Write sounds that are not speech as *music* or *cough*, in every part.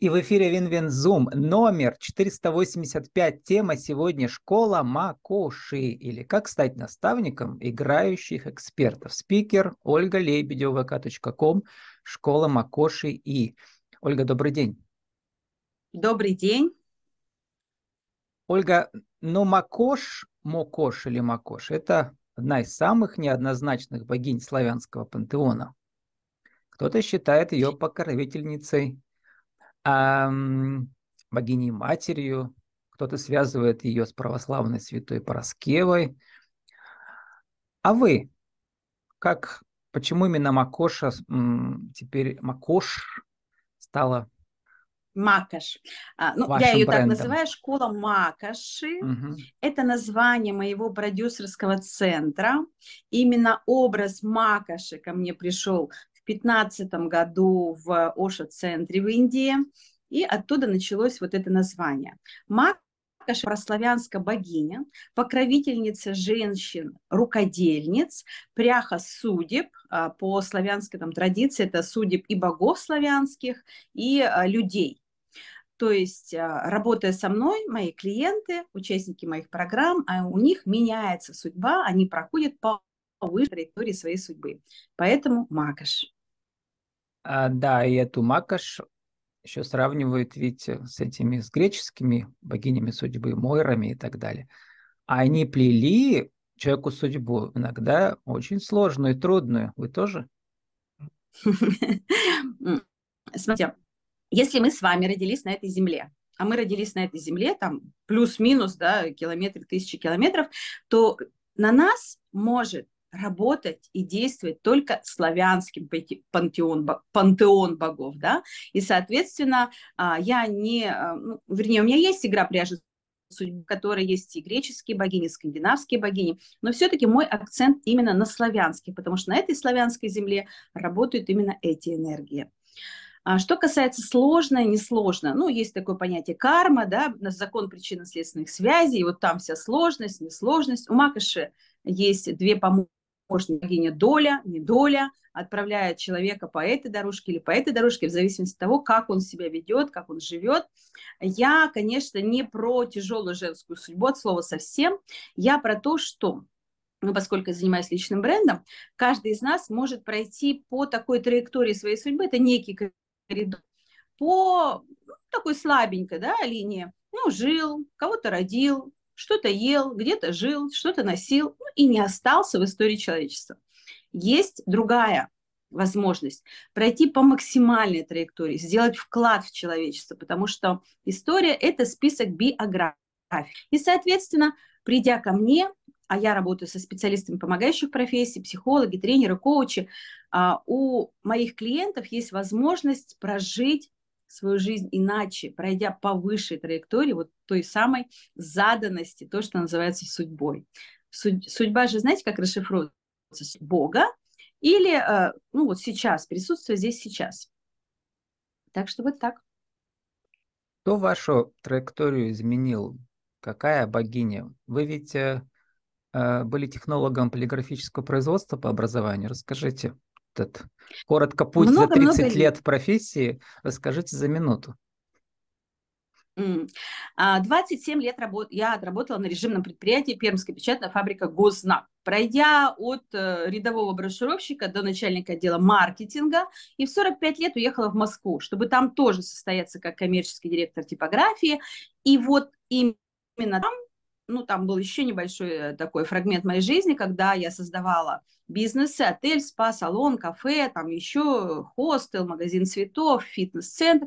И в эфире Win-Win Zoom номер 485. Тема сегодня «Школа Макоши» или «Как стать наставником играющих экспертов». Спикер Ольга Лебедева, vk.com, «Школа Макоши» и. Ольга, добрый день. Добрый день. Ольга, но Макош, Мокош или Макош – это одна из самых неоднозначных богинь славянского пантеона. Кто-то считает ее покровительницей а, богиней матерью, кто-то связывает ее с православной святой Пороскевой. А вы, как, почему именно Макоша, теперь Макош стала Макаш. А, ну, я ее брендом. так называю, школа Макаши. Угу. Это название моего продюсерского центра. Именно образ Макаши ко мне пришел 2015 году в Оша-центре в Индии, и оттуда началось вот это название. Макаша прославянская богиня, покровительница женщин, рукодельниц, пряха судеб, а, по славянской там, традиции это судеб и богов славянских, и а, людей. То есть, а, работая со мной, мои клиенты, участники моих программ, у них меняется судьба, они проходят по выше траектории своей судьбы. Поэтому Макаш. А, да, и эту Макаш еще сравнивают ведь э, с этими, с греческими богинями судьбы, Мойрами и так далее. А они плели человеку судьбу иногда очень сложную и трудную. Вы тоже? Смотрите, если мы с вами родились на этой земле, а мы родились на этой земле, там плюс-минус, да, километры, тысячи километров, то на нас может работать и действовать только славянским пантеон, пантеон богов, да, и, соответственно, а, я не, а, ну, вернее, у меня есть игра пряжи судьбы, которой есть и греческие богини, и скандинавские богини, но все-таки мой акцент именно на славянский, потому что на этой славянской земле работают именно эти энергии. А что касается сложное, несложное, ну, есть такое понятие карма, да, закон причинно-следственных связей, и вот там вся сложность, несложность. У Макоши есть две помощники может богиня доля, не доля, отправляет человека по этой дорожке или по этой дорожке, в зависимости от того, как он себя ведет, как он живет. Я, конечно, не про тяжелую женскую судьбу от слова совсем, я про то, что ну, поскольку я занимаюсь личным брендом, каждый из нас может пройти по такой траектории своей судьбы, это некий коридор, по ну, такой слабенькой да, линии. Ну, жил, кого-то родил, что-то ел, где-то жил, что-то носил ну, и не остался в истории человечества. Есть другая возможность пройти по максимальной траектории, сделать вклад в человечество, потому что история – это список биографий. И, соответственно, придя ко мне, а я работаю со специалистами помогающих профессий, психологи, тренеры, коучи, а, у моих клиентов есть возможность прожить свою жизнь иначе, пройдя по высшей траектории, вот той самой заданности, то, что называется судьбой. Судьба же, знаете, как расшифруется? Бога или, э, ну вот сейчас, присутствие здесь сейчас. Так что вот так. Кто вашу траекторию изменил? Какая богиня? Вы ведь э, э были технологом полиграфического производства по образованию. Расскажите этот коротко путь много, за 30 много... лет профессии, расскажите за минуту. 27 а, лет работ... я отработала на режимном предприятии Пермская печатная фабрика «Гознак», пройдя от э, рядового брошюровщика до начальника отдела маркетинга, и в 45 лет уехала в Москву, чтобы там тоже состояться как коммерческий директор типографии. И вот именно там ну, там был еще небольшой э, такой фрагмент моей жизни, когда я создавала бизнесы, отель, спа, салон, кафе, там еще хостел, магазин цветов, фитнес-центр.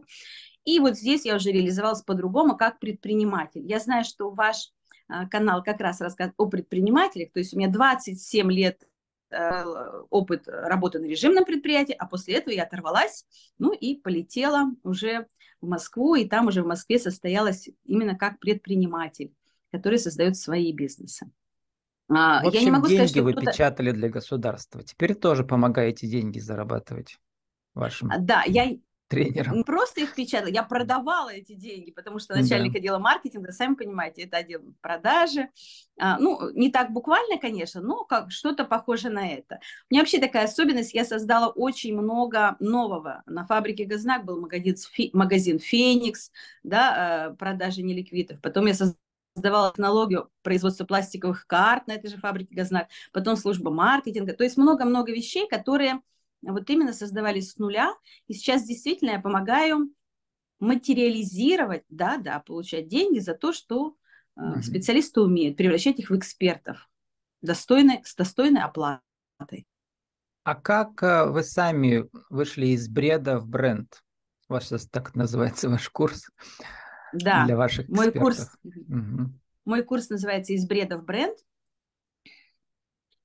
И вот здесь я уже реализовалась по-другому, как предприниматель. Я знаю, что ваш а, канал как раз рассказывает о предпринимателях, то есть у меня 27 лет э, опыт работы на режимном предприятии, а после этого я оторвалась, ну и полетела уже в Москву, и там уже в Москве состоялась именно как предприниматель которые создают свои бизнесы. А, в общем, я не могу деньги сказать, что вы печатали для государства. Теперь тоже помогаете деньги зарабатывать вашим. Да, я, тренером. Не просто их печатала, я продавала эти деньги, потому что начальник да. отдела маркетинга, сами понимаете, это отдел продажи. А, ну, не так буквально, конечно, но как что-то похоже на это. У меня вообще такая особенность, я создала очень много нового. На фабрике Газнак был магазин, магазин Феникс, да, э, продажи неликвидов. Потом я создавала технологию производства пластиковых карт на этой же фабрике Газнак, потом служба маркетинга. То есть много-много вещей, которые вот именно создавались с нуля. И сейчас действительно я помогаю материализировать, да, да, получать деньги за то, что э, специалисты умеют, превращать их в экспертов достойной, с достойной оплатой. А как э, вы сами вышли из бреда в бренд? Ваш так называется ваш курс да, для ваших экспертов. Мой курс, угу. мой курс называется «Из бреда в бренд»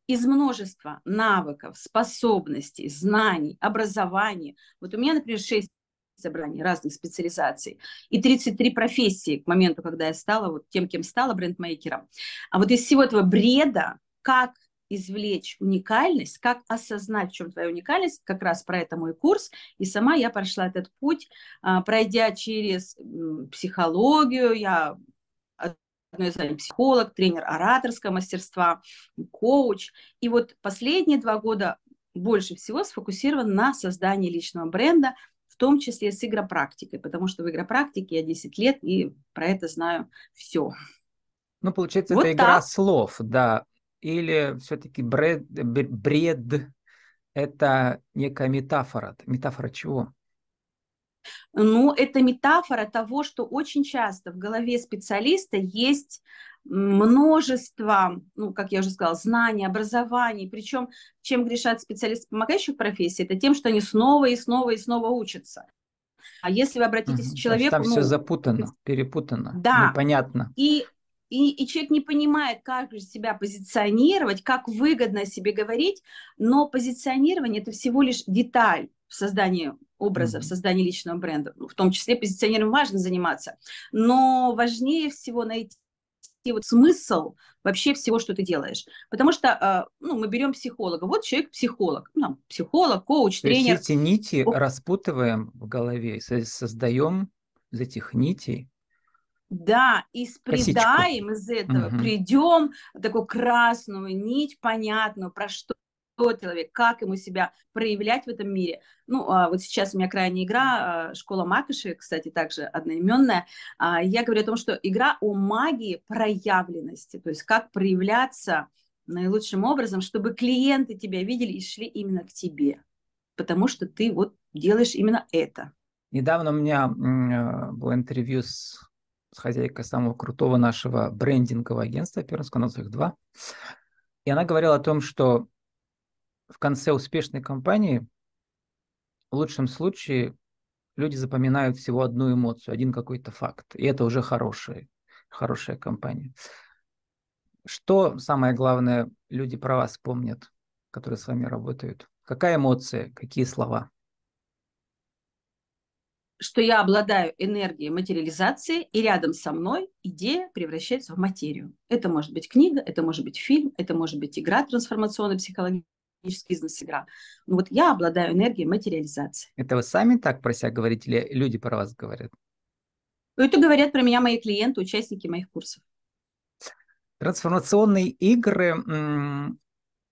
из множества навыков, способностей, знаний, образования. Вот у меня, например, 6 собраний разных специализаций и 33 профессии к моменту, когда я стала вот тем, кем стала брендмейкером. А вот из всего этого бреда, как извлечь уникальность, как осознать, в чем твоя уникальность, как раз про это мой курс. И сама я прошла этот путь, а, пройдя через психологию, я одно из званий психолог, тренер ораторского мастерства, коуч. И вот последние два года больше всего сфокусирован на создании личного бренда, в том числе с игропрактикой, потому что в игропрактике я 10 лет и про это знаю все. Ну, получается, вот это так. игра слов, да. Или все-таки бред, бред – это некая метафора. Метафора чего? Ну, это метафора того, что очень часто в голове специалиста есть множество, ну, как я уже сказала, знаний, образований. Причем, чем грешат специалисты помогающих профессий, это тем, что они снова и снова и снова учатся. А если вы обратитесь угу. к человеку... Там ну, все запутано, перепутано, да. непонятно. И и, и человек не понимает, как же себя позиционировать, как выгодно о себе говорить, но позиционирование это всего лишь деталь в создании образа, mm-hmm. в создании личного бренда. Ну, в том числе позиционированием важно заниматься. Но важнее всего найти вот смысл вообще всего, что ты делаешь. Потому что, а, ну, мы берем психолога. Вот человек психолог. Ну, психолог, коуч, То тренер. эти нити О... распутываем в голове, создаем из этих нитей да, и спредаем из этого, угу. придем такую красную нить, понятную, про что человек, как ему себя проявлять в этом мире. Ну, а вот сейчас у меня крайняя игра, а, школа Макоши, кстати, также одноименная. А, я говорю о том, что игра о магии проявленности, то есть как проявляться наилучшим образом, чтобы клиенты тебя видели и шли именно к тебе, потому что ты вот делаешь именно это. Недавно у меня было интервью с, с хозяйкой самого крутого нашего брендингового агентства, Пермского, у их два, и она говорила о том, что в конце успешной кампании в лучшем случае люди запоминают всего одну эмоцию, один какой-то факт. И это уже хорошая, хорошая компания. Что самое главное люди про вас помнят, которые с вами работают? Какая эмоция, какие слова? Что я обладаю энергией материализации, и рядом со мной идея превращается в материю. Это может быть книга, это может быть фильм, это может быть игра трансформационная, психологическая бизнес-игра. Ну вот я обладаю энергией материализации. Это вы сами так про себя говорите или люди про вас говорят? Ну, это говорят про меня мои клиенты, участники моих курсов. Трансформационные игры,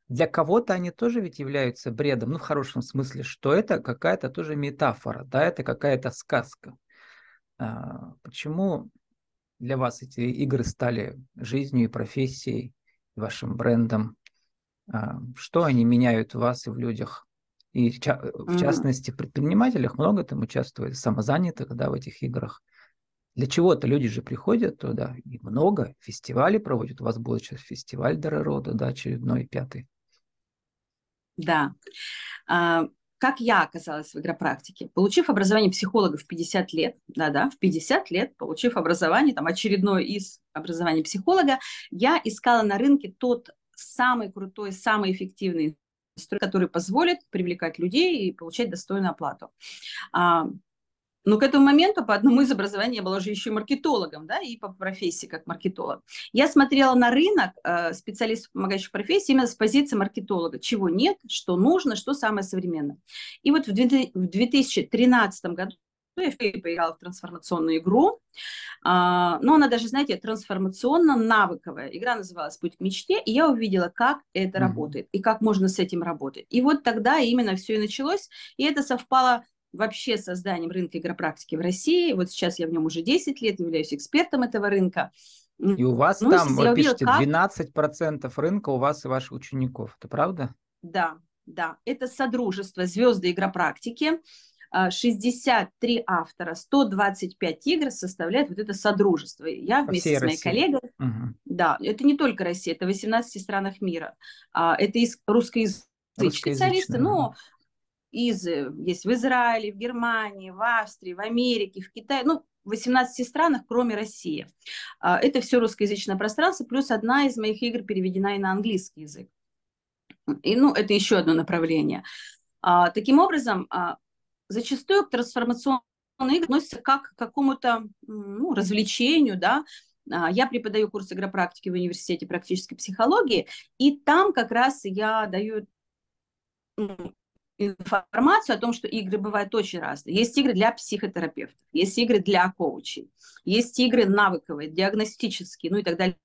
для кого-то они тоже ведь являются бредом, ну в хорошем смысле, что это какая-то тоже метафора, да, это какая-то сказка. А, почему для вас эти игры стали жизнью и профессией, вашим брендом? А, что они меняют в вас и в людях. И в, ча- в частности, в предпринимателях много там участвует, самозанятых да, в этих играх. Для чего-то люди же приходят туда, и много, фестивали проводят. У вас будет сейчас фестиваль Дорода, да, очередной, пятый. Да. А, как я оказалась в игропрактике? Получив образование психолога в 50 лет, да-да, в 50 лет, получив образование, там, очередное из образования психолога, я искала на рынке тот самый крутой, самый эффективный инструмент, который позволит привлекать людей и получать достойную оплату. А, но к этому моменту по одному из образований я была уже еще маркетологом, да, и по профессии как маркетолог. Я смотрела на рынок э, специалистов, помогающих профессии, именно с позиции маркетолога. Чего нет, что нужно, что самое современное. И вот в 2013 году я поиграла в трансформационную игру, а, но она даже, знаете, трансформационно-навыковая. Игра называлась «Путь к мечте», и я увидела, как это mm-hmm. работает, и как можно с этим работать. И вот тогда именно все и началось, и это совпало вообще созданием рынка игропрактики в России. Вот сейчас я в нем уже 10 лет, являюсь экспертом этого рынка. И у вас ну, там, вы пишете, как... 12% рынка у вас и ваших учеников. Это правда? Да, да. Это Содружество звезды игропрактики. 63 а, автора, 125 игр составляет вот это содружество. Я По вместе с моей России. коллегой, угу. да, это не только Россия, это в 18 странах мира. А, это из русскоязычные специалисты, но из, э, есть в Израиле, в Германии, в Австрии, в Америке, в Китае, ну, в 18 странах, кроме России. А, это все русскоязычное пространство, плюс одна из моих игр переведена и на английский язык. И, ну, это еще одно направление. Таким образом, зачастую к трансформационной игре относится как к какому-то ну, развлечению, да, я преподаю курс игропрактики в университете практической психологии, и там как раз я даю информацию о том, что игры бывают очень разные. Есть игры для психотерапевтов, есть игры для коучей, есть игры навыковые, диагностические, ну и так далее.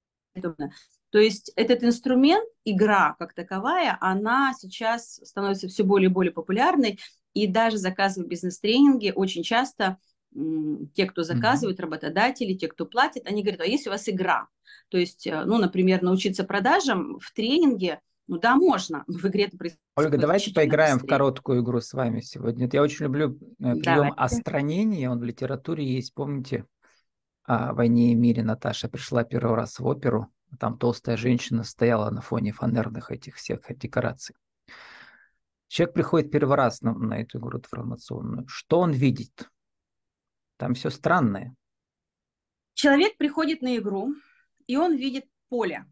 То есть этот инструмент, игра как таковая, она сейчас становится все более и более популярной, и даже заказывая бизнес-тренинги, очень часто те, кто заказывает, mm-hmm. работодатели, те, кто платит, они говорят, а если у вас игра? То есть, э, ну, например, научиться продажам в тренинге – ну да, можно. В игре это происходит. Ольга, давайте поиграем быстрее. в короткую игру с вами сегодня. Я очень люблю э, прием давайте. остранения. Он в литературе есть. Помните, о войне и мире Наташа пришла первый раз в оперу. Там толстая женщина стояла на фоне фанерных этих всех декораций. Человек приходит первый раз на, на эту игру информационную. Что он видит? Там все странное. Человек приходит на игру, и он видит поле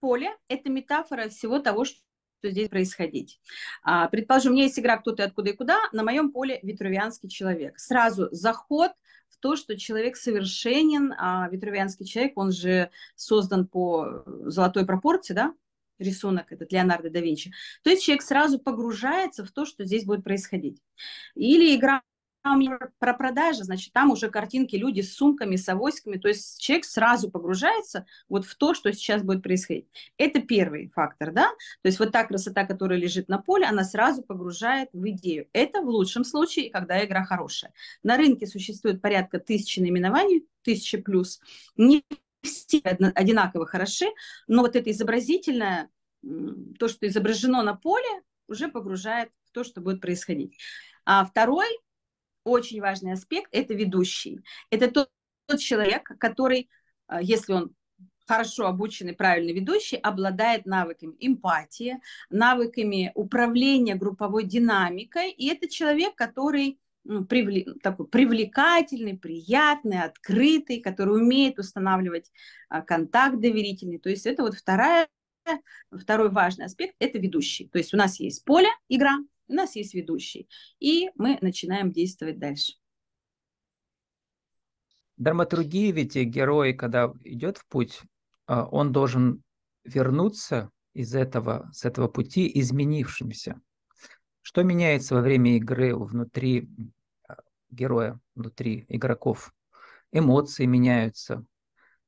поле – это метафора всего того, что здесь происходить. А, предположим, у меня есть игра «Кто ты, откуда и куда», на моем поле витрувианский человек. Сразу заход в то, что человек совершенен, а витрувианский человек, он же создан по золотой пропорции, да, рисунок этот Леонардо да Винчи. То есть человек сразу погружается в то, что здесь будет происходить. Или игра про продажи, значит, там уже картинки, люди с сумками, с авоськами, то есть человек сразу погружается вот в то, что сейчас будет происходить. Это первый фактор, да, то есть вот та красота, которая лежит на поле, она сразу погружает в идею. Это в лучшем случае, когда игра хорошая. На рынке существует порядка тысячи наименований, тысячи плюс, не все одинаково хороши, но вот это изобразительное, то, что изображено на поле, уже погружает в то, что будет происходить. А второй очень важный аспект – это ведущий. Это тот, тот человек, который, а, если он хорошо обученный, правильный ведущий, обладает навыками эмпатии, навыками управления групповой динамикой. И это человек, который ну, привлек, такой привлекательный, приятный, открытый, который умеет устанавливать а, контакт доверительный. То есть это вот вторая, второй важный аспект – это ведущий. То есть у нас есть поле, игра, у нас есть ведущий. И мы начинаем действовать дальше. Драматургия ведь герой, когда идет в путь, а, он должен вернуться из этого, с этого пути изменившимся. Что меняется во время игры внутри героя, внутри игроков? Эмоции меняются,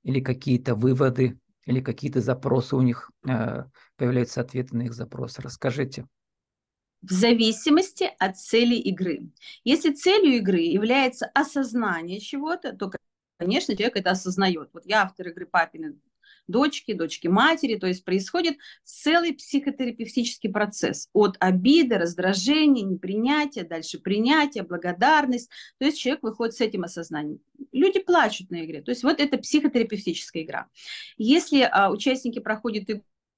или какие-то выводы, или какие-то запросы у них, а, появляются ответы на их запросы. Расскажите в зависимости от цели игры. Если целью игры является осознание чего-то, то, конечно, человек это осознает. Вот я автор игры «Папины дочки, дочки матери», то есть происходит целый психотерапевтический процесс от обиды, раздражения, непринятия, дальше принятия, благодарность. То есть человек выходит с этим осознанием. Люди плачут на игре. То есть вот это психотерапевтическая игра. Если а, участники проходят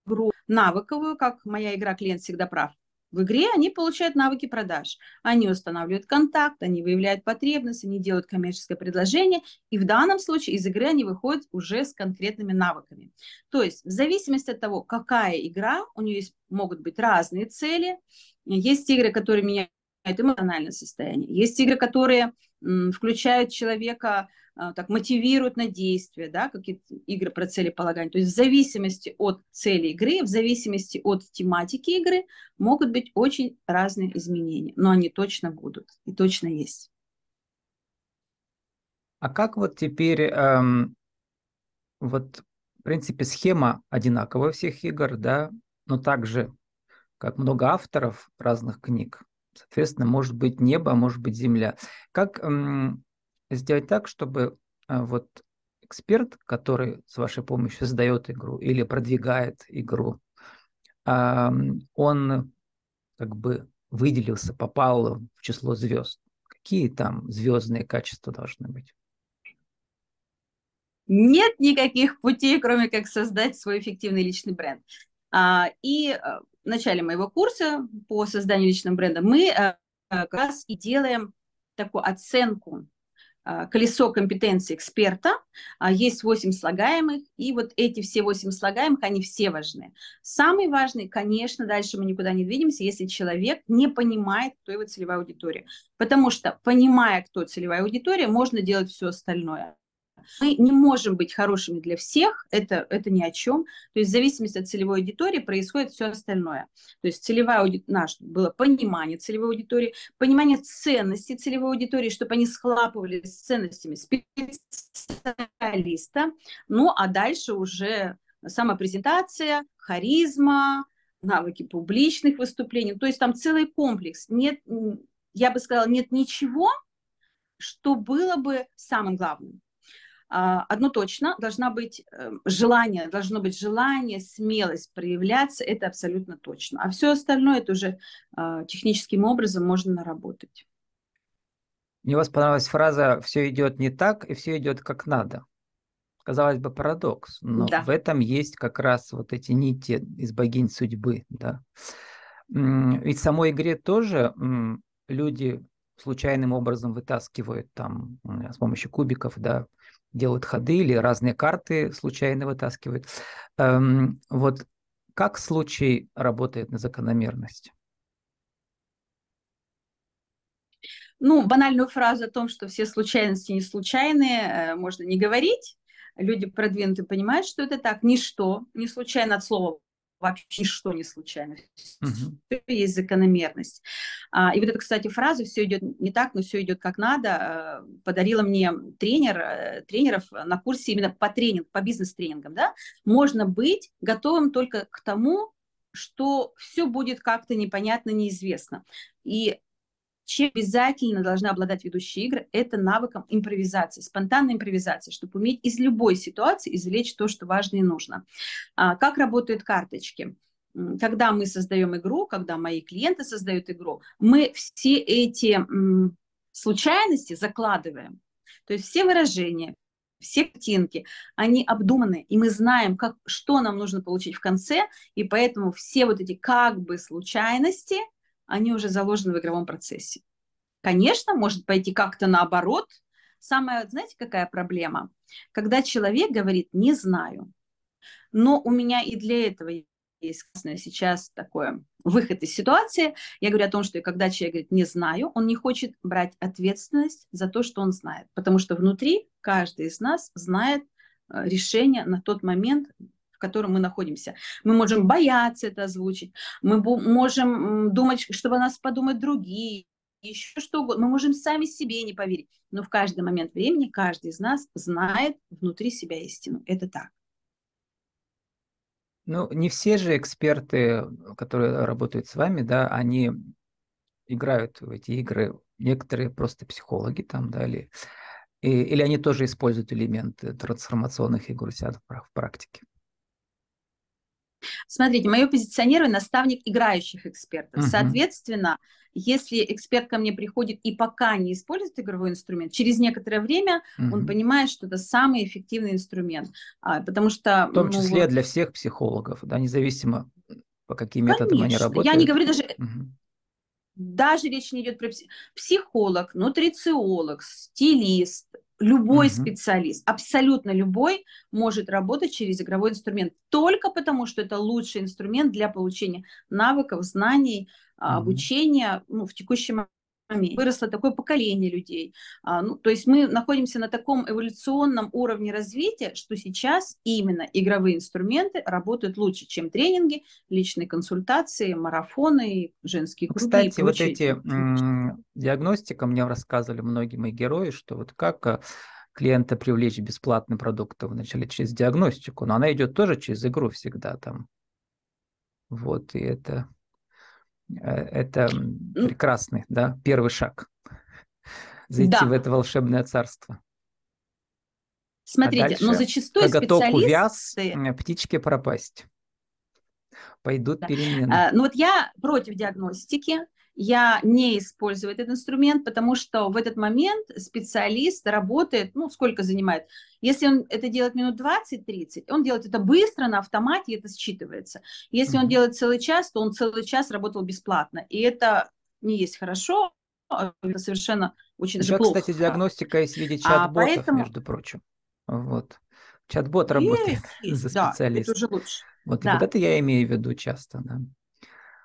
игру навыковую, как моя игра «Клиент всегда прав», в игре они получают навыки продаж. Они устанавливают контакт, они выявляют потребность, они делают коммерческое предложение, и в данном случае из игры они выходят уже с конкретными навыками. То есть в зависимости от того, какая игра, у нее есть, могут быть разные цели. Есть игры, которые меняют эмоциональное состояние. Есть игры, которые включают человека, а, так мотивируют на действие, да, какие-то игры про целеполагание. То есть в зависимости от цели игры, в зависимости от тематики игры могут быть очень разные изменения, но они точно будут и точно есть. А как вот теперь, эм, вот в принципе схема одинаковая всех игр, да, но также как много авторов разных книг, соответственно, может быть небо, а может быть земля. Как сделать так, чтобы э, вот эксперт, который с вашей помощью создает игру или продвигает игру, он как бы выделился, попал в число звезд. Какие там звездные качества должны быть? Нет никаких путей, кроме как создать свой эффективный личный бренд. А, и э, в начале моего курса по созданию личного бренда мы э, как раз и делаем такую оценку а, колесо компетенции эксперта, а, есть 8 слагаемых, и вот эти все 8 слагаемых, они все важны. Самый важный, конечно, дальше мы никуда не двинемся, если человек не понимает, кто его целевая аудитория. Потому что, понимая, кто целевая аудитория, можно делать все остальное. Мы не можем быть хорошими для всех, это, это ни о чем. То есть в зависимости от целевой аудитории происходит все остальное. То есть целевая аудитория, наш было понимание целевой аудитории, понимание ценностей целевой аудитории, чтобы они схлапывались с ценностями специалиста. Ну, а дальше уже самопрезентация, харизма, навыки публичных выступлений. То есть там целый комплекс. Нет, я бы сказала, нет ничего, что было бы самым главным. А, одно точно, должна быть эм, желание, должно быть желание, смелость проявляться, это абсолютно точно. А все остальное это уже а, техническим образом можно наработать. Мне вас понравилась фраза «все идет не так, и все идет как надо». Казалось бы, парадокс, но да. в этом есть как раз вот эти нити из богинь судьбы. Да? Ведь в самой игре тоже люди случайным образом вытаскивают там с помощью кубиков, да, делают ходы или разные карты случайно вытаскивают. Эм, вот как случай работает на закономерность? Ну, банальную фразу о том, что все случайности не случайные, э, можно не говорить. Люди продвинутые понимают, что это так. Ничто не случайно от слова вообще ничто не случайно. Угу. Есть закономерность. А, и вот эта, кстати, фраза «все идет не так, но все идет как надо» э, подарила мне тренер, э, тренеров на курсе именно по тренинг, по бизнес-тренингам. Да? Можно быть готовым только к тому, что все будет как-то непонятно, неизвестно. И чем обязательно должны обладать ведущие игры, это навыком импровизации, спонтанной импровизации, чтобы уметь из любой ситуации извлечь то, что важно и нужно. А, как работают карточки? Когда мы создаем игру, когда мои клиенты создают игру, мы все эти м, случайности закладываем. То есть все выражения, все картинки, они обдуманы, и мы знаем, как, что нам нужно получить в конце, и поэтому все вот эти как бы случайности – они уже заложены в игровом процессе. Конечно, может пойти как-то наоборот. Самая, знаете, какая проблема? Когда человек говорит «не знаю», но у меня и для этого есть сейчас такой выход из ситуации. Я говорю о том, что когда человек говорит «не знаю», он не хочет брать ответственность за то, что он знает. Потому что внутри каждый из нас знает э, решение на тот момент, котором мы находимся. Мы можем бояться это озвучить, мы можем думать, что о нас подумают другие, еще что угодно. Мы можем сами себе не поверить. Но в каждый момент времени каждый из нас знает внутри себя истину. Это так. Ну, не все же эксперты, которые работают с вами, да, они играют в эти игры. Некоторые просто психологи там, да, или, или они тоже используют элементы трансформационных игр у себя в практике. Смотрите, мое позиционирование наставник играющих экспертов. Uh-huh. Соответственно, если эксперт ко мне приходит и пока не использует игровой инструмент, через некоторое время uh-huh. он понимает, что это самый эффективный инструмент. А, потому что... В том ну, числе вот... для всех психологов, да, независимо по каким методам Конечно. они работают. Я не говорю даже... Uh-huh. Даже речь не идет про психолог, нутрициолог, стилист, Любой угу. специалист, абсолютно любой, может работать через игровой инструмент только потому, что это лучший инструмент для получения навыков, знаний, угу. обучения ну, в текущий выросло такое поколение людей. А, ну, то есть мы находимся на таком эволюционном уровне развития, что сейчас именно игровые инструменты работают лучше, чем тренинги, личные консультации, марафоны, женские круги. Кстати, вот эти диагностика, мне рассказывали многие мои герои, что вот как а, клиента привлечь бесплатный продукт вначале через диагностику, но она идет тоже через игру всегда там. Вот, и это Э, это прекрасный, да, первый шаг. Зайти да. в это волшебное царство. Смотрите, а дальше, но зачастую специалисты... увяз, птички пропасть. Пойдут да. перемены. А, ну вот я против диагностики я не использую этот инструмент, потому что в этот момент специалист работает, ну, сколько занимает. Если он это делает минут 20-30, он делает это быстро, на автомате, и это считывается. Если он делает целый час, то он целый час работал бесплатно. И это не есть хорошо, а это совершенно очень даже плохо. кстати, диагностика есть в виде чат-ботов, а поэтому... между прочим. Вот. Чат-бот работает есть, за специалиста. Да, это уже лучше. Вот, да. вот это я имею в виду часто, да.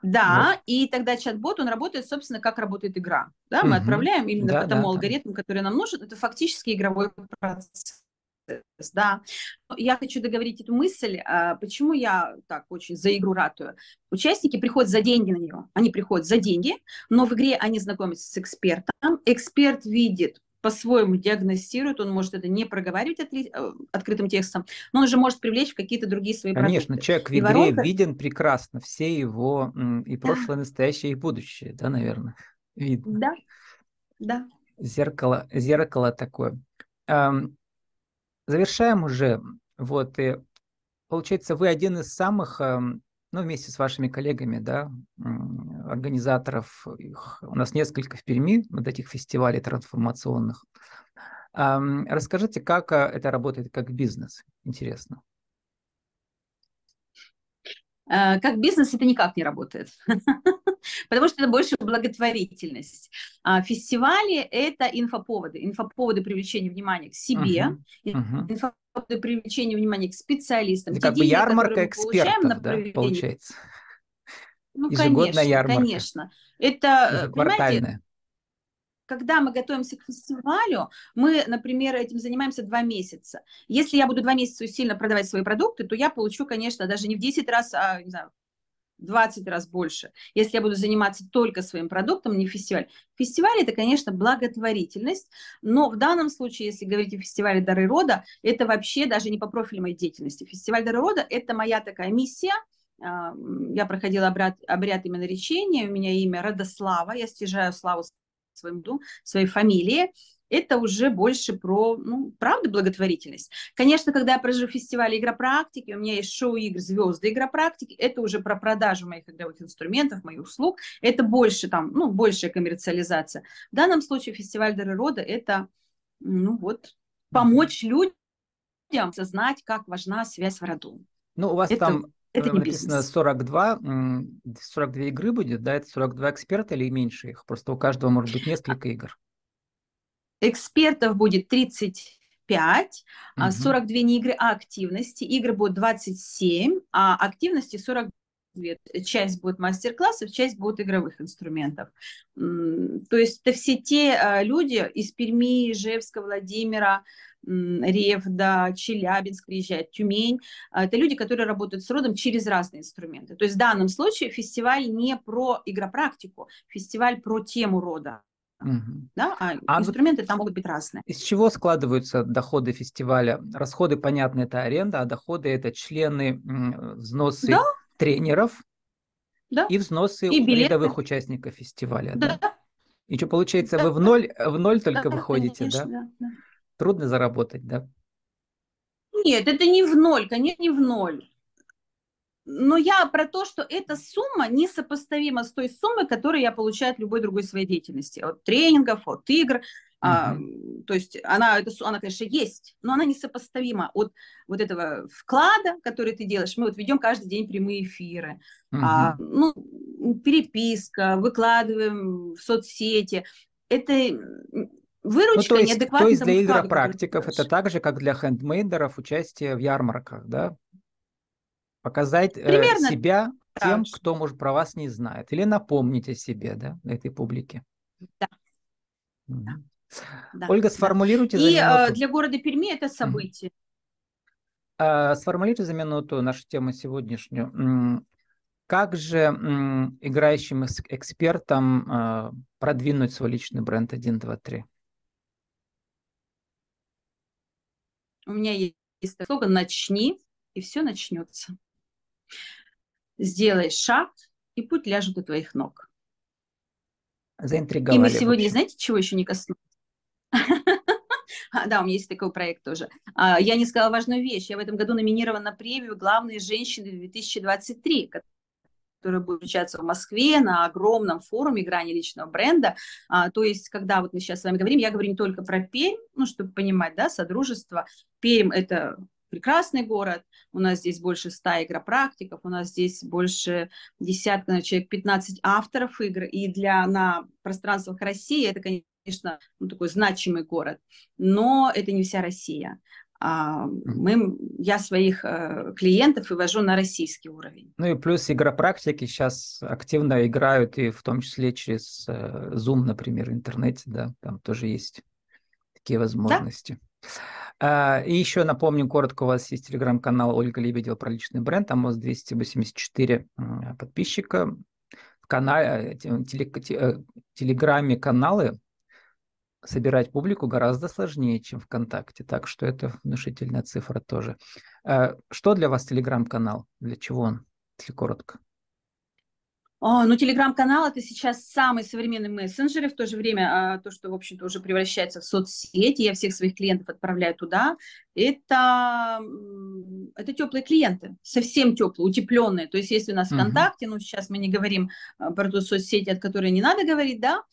Да, вот. и тогда чат-бот, он работает, собственно, как работает игра. Да, мы угу. отправляем именно да, по тому да, алгоритму, да. который нам нужен. Это фактически игровой процесс. Да, я хочу договорить эту мысль, а, почему я так очень за игру ратую. Участники приходят за деньги на нее, они приходят за деньги, но в игре они знакомятся с экспертом, эксперт видит по-своему диагностирует, он может это не проговаривать отли, э, открытым текстом, но он уже может привлечь в какие-то другие свои Конечно, продукты. человек в игре воронка... виден прекрасно, все его и прошлое, да. настоящее, и будущее, да, наверное, видно. Да, да. Зеркало, зеркало такое. Завершаем уже. Вот, и получается, вы один из самых ну, вместе с вашими коллегами, да, организаторов, их, у нас несколько в Перми, вот этих фестивалей трансформационных. Расскажите, как а, это работает как бизнес, интересно. Э, как бизнес это никак не работает, *laughs* потому что это больше благотворительность. А фестивали – это инфоповоды, инфоповоды привлечения внимания к себе, инфоповоды привлечения внимания к специалистам. Это как бы ярмарка экспертов, да, получается? Ну, конечно, ярмарка. конечно. Это, понимаете, когда мы готовимся к фестивалю, мы, например, этим занимаемся два месяца. Если я буду два месяца усиленно продавать свои продукты, то я получу, конечно, даже не в 10 раз, а, не знаю, 20 раз больше. Если я буду заниматься только своим продуктом, не фестиваль. Фестиваль – это, конечно, благотворительность, но в данном случае, если говорить о фестивале «Дары рода», это вообще даже не по профилю моей деятельности. Фестиваль «Дары рода» – это моя такая миссия – а, я проходила обряд, обряд именно речения, у меня имя Радослава, я стяжаю славу своему дому, своей фамилии, это уже больше про, ну, правда, благотворительность. Конечно, когда я проживу фестиваль игропрактики, у меня есть шоу игр «Звезды игропрактики», это уже про продажу моих игровых инструментов, моих услуг, это больше там, ну, большая коммерциализация. В данном случае фестиваль Дары Рода – это, ну, вот, помочь людям знать, как важна связь в роду. Ну, у вас это... там это не написано бизнес. 42, 42 игры будет, да, это 42 эксперта или меньше их? Просто у каждого может быть несколько игр. Экспертов будет 35, угу. 42 не игры, а активности. Игры будут 27, а активности 42. Часть будет мастер-классов, часть будет игровых инструментов. То есть это все те а, люди из Перми, Ижевска, Владимира, Ревда, Челябинск приезжает, Тюмень. А, это люди, которые работают с родом через разные инструменты. То есть в данном случае фестиваль не про игропрактику, фестиваль про тему рода. Угу. Да? А, а инструменты вот там могут быть разные. Из чего складываются доходы фестиваля? Расходы, понятно, это аренда, а доходы это члены, взносы да? тренеров да? и взносы и рядовых участников фестиваля. Да. да? И что получается, да, вы в ноль, в ноль только да, выходите, конечно, да? да? да трудно заработать, да? Нет, это не в ноль, конечно, не в ноль. Но я про то, что эта сумма несопоставима с той суммой, которую я получаю от любой другой своей деятельности. От тренингов, от игр. Uh-huh. А, то есть она, это, она, конечно, есть, но она несопоставима от вот этого вклада, который ты делаешь. Мы вот ведем каждый день прямые эфиры. Uh-huh. А, ну, переписка, выкладываем в соцсети. Это Выручка ну, то есть, неадекватна. То есть для игропрактиков это так же, как для хендмейдеров участие в ярмарках, да? Показать э, себя тем, кто, может, про вас не знает. Или напомнить о себе, да, этой публике. Да. Мгм. Да, Ольга, да. сформулируйте за И э, минуту. для города Перми это событие. А, Сформулируйте за минуту нашу тему сегодняшнюю. Как же играющим экспертам а, продвинуть свой личный бренд 1, 2, 3? У меня есть слоган «Начни, и все начнется». Сделай шаг, и путь ляжет у твоих ног. И мы Заинтриговали, сегодня, знаете, чего еще не коснулись? *laughs* Да, у меня есть такой проект тоже. А, Я не сказала важную вещь. Я в этом году номинирована на премию «Главные женщины 2023», которая будет включаться в Москве на огромном форуме грани личного бренда. А, то есть, когда вот мы сейчас с вами говорим, я говорю не только про Пермь, ну, чтобы понимать, да, Содружество. Пермь – это прекрасный город, у нас здесь больше 100 игропрактиков, у нас здесь больше десятка, человек 15 авторов игр, и для, на пространствах России это, конечно, ну, такой значимый город, но это не вся Россия. А, мы, я своих э, клиентов вывожу на российский уровень. Ну и плюс игропрактики сейчас активно играют, и в том числе через э, Zoom, например, в интернете, да, там тоже есть такие возможности. А, И еще напомню коротко, у вас есть телеграм-канал Ольга Лебедева про личный бренд, там у вас 284 м, подписчика. В канале, э, э, телеграме каналы собирать публику гораздо сложнее, чем ВКонтакте, так что это внушительная цифра тоже. А, Что для вас телеграм-канал? Для чего он, если коротко? О, ну, телеграм-канал это сейчас самый современный мессенджер, и в то же время а, то, что, в общем-то, уже превращается в соцсети, я всех своих клиентов отправляю туда, это, это теплые клиенты, совсем теплые, утепленные. То есть, если у нас Мгм. ВКонтакте, ну, сейчас мы не говорим а, про ту соцсеть, от которой не надо говорить, да,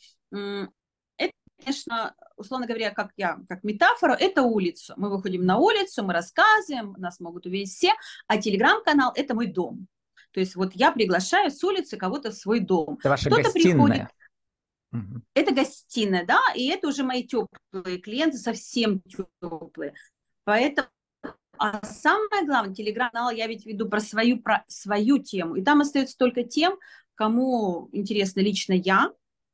это, конечно, условно говоря, как я, как метафора, это улицу. Мы выходим на улицу, мы рассказываем, нас могут увидеть все, а телеграм-канал – это мой дом. То есть вот я приглашаю с улицы кого-то в свой дом. Это ваша Кто-то приходит, гостиная. Мгм. это гостиная, да, и это уже мои теплые клиенты, совсем теплые. Поэтому, а самое главное, телеграм-канал я ведь веду про свою, про свою тему. И там остается только тем, кому интересна лично я,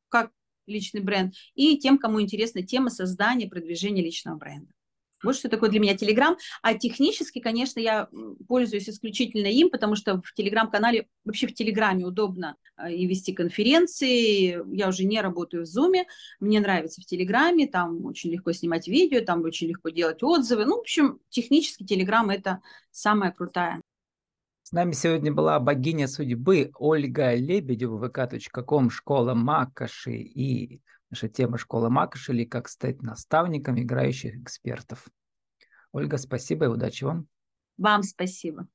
как личный бренд, и тем, кому интересна тема создания, продвижения личного бренда. Вот что такое для меня Телеграм. А технически, конечно, я пользуюсь исключительно им, потому что в Телеграм-канале, вообще в Телеграме удобно э, и вести конференции. Я уже не работаю в Зуме. Мне нравится в Телеграме, там очень легко снимать видео, там очень легко делать отзывы. Ну, в общем, технически Телеграм – это самая крутая. С нами сегодня была богиня судьбы Ольга Лебедева, vk.com, школа Макоши и наша тема школа Макоши или как стать наставником играющих экспертов. Ольга, спасибо и удачи вам. Вам спасибо.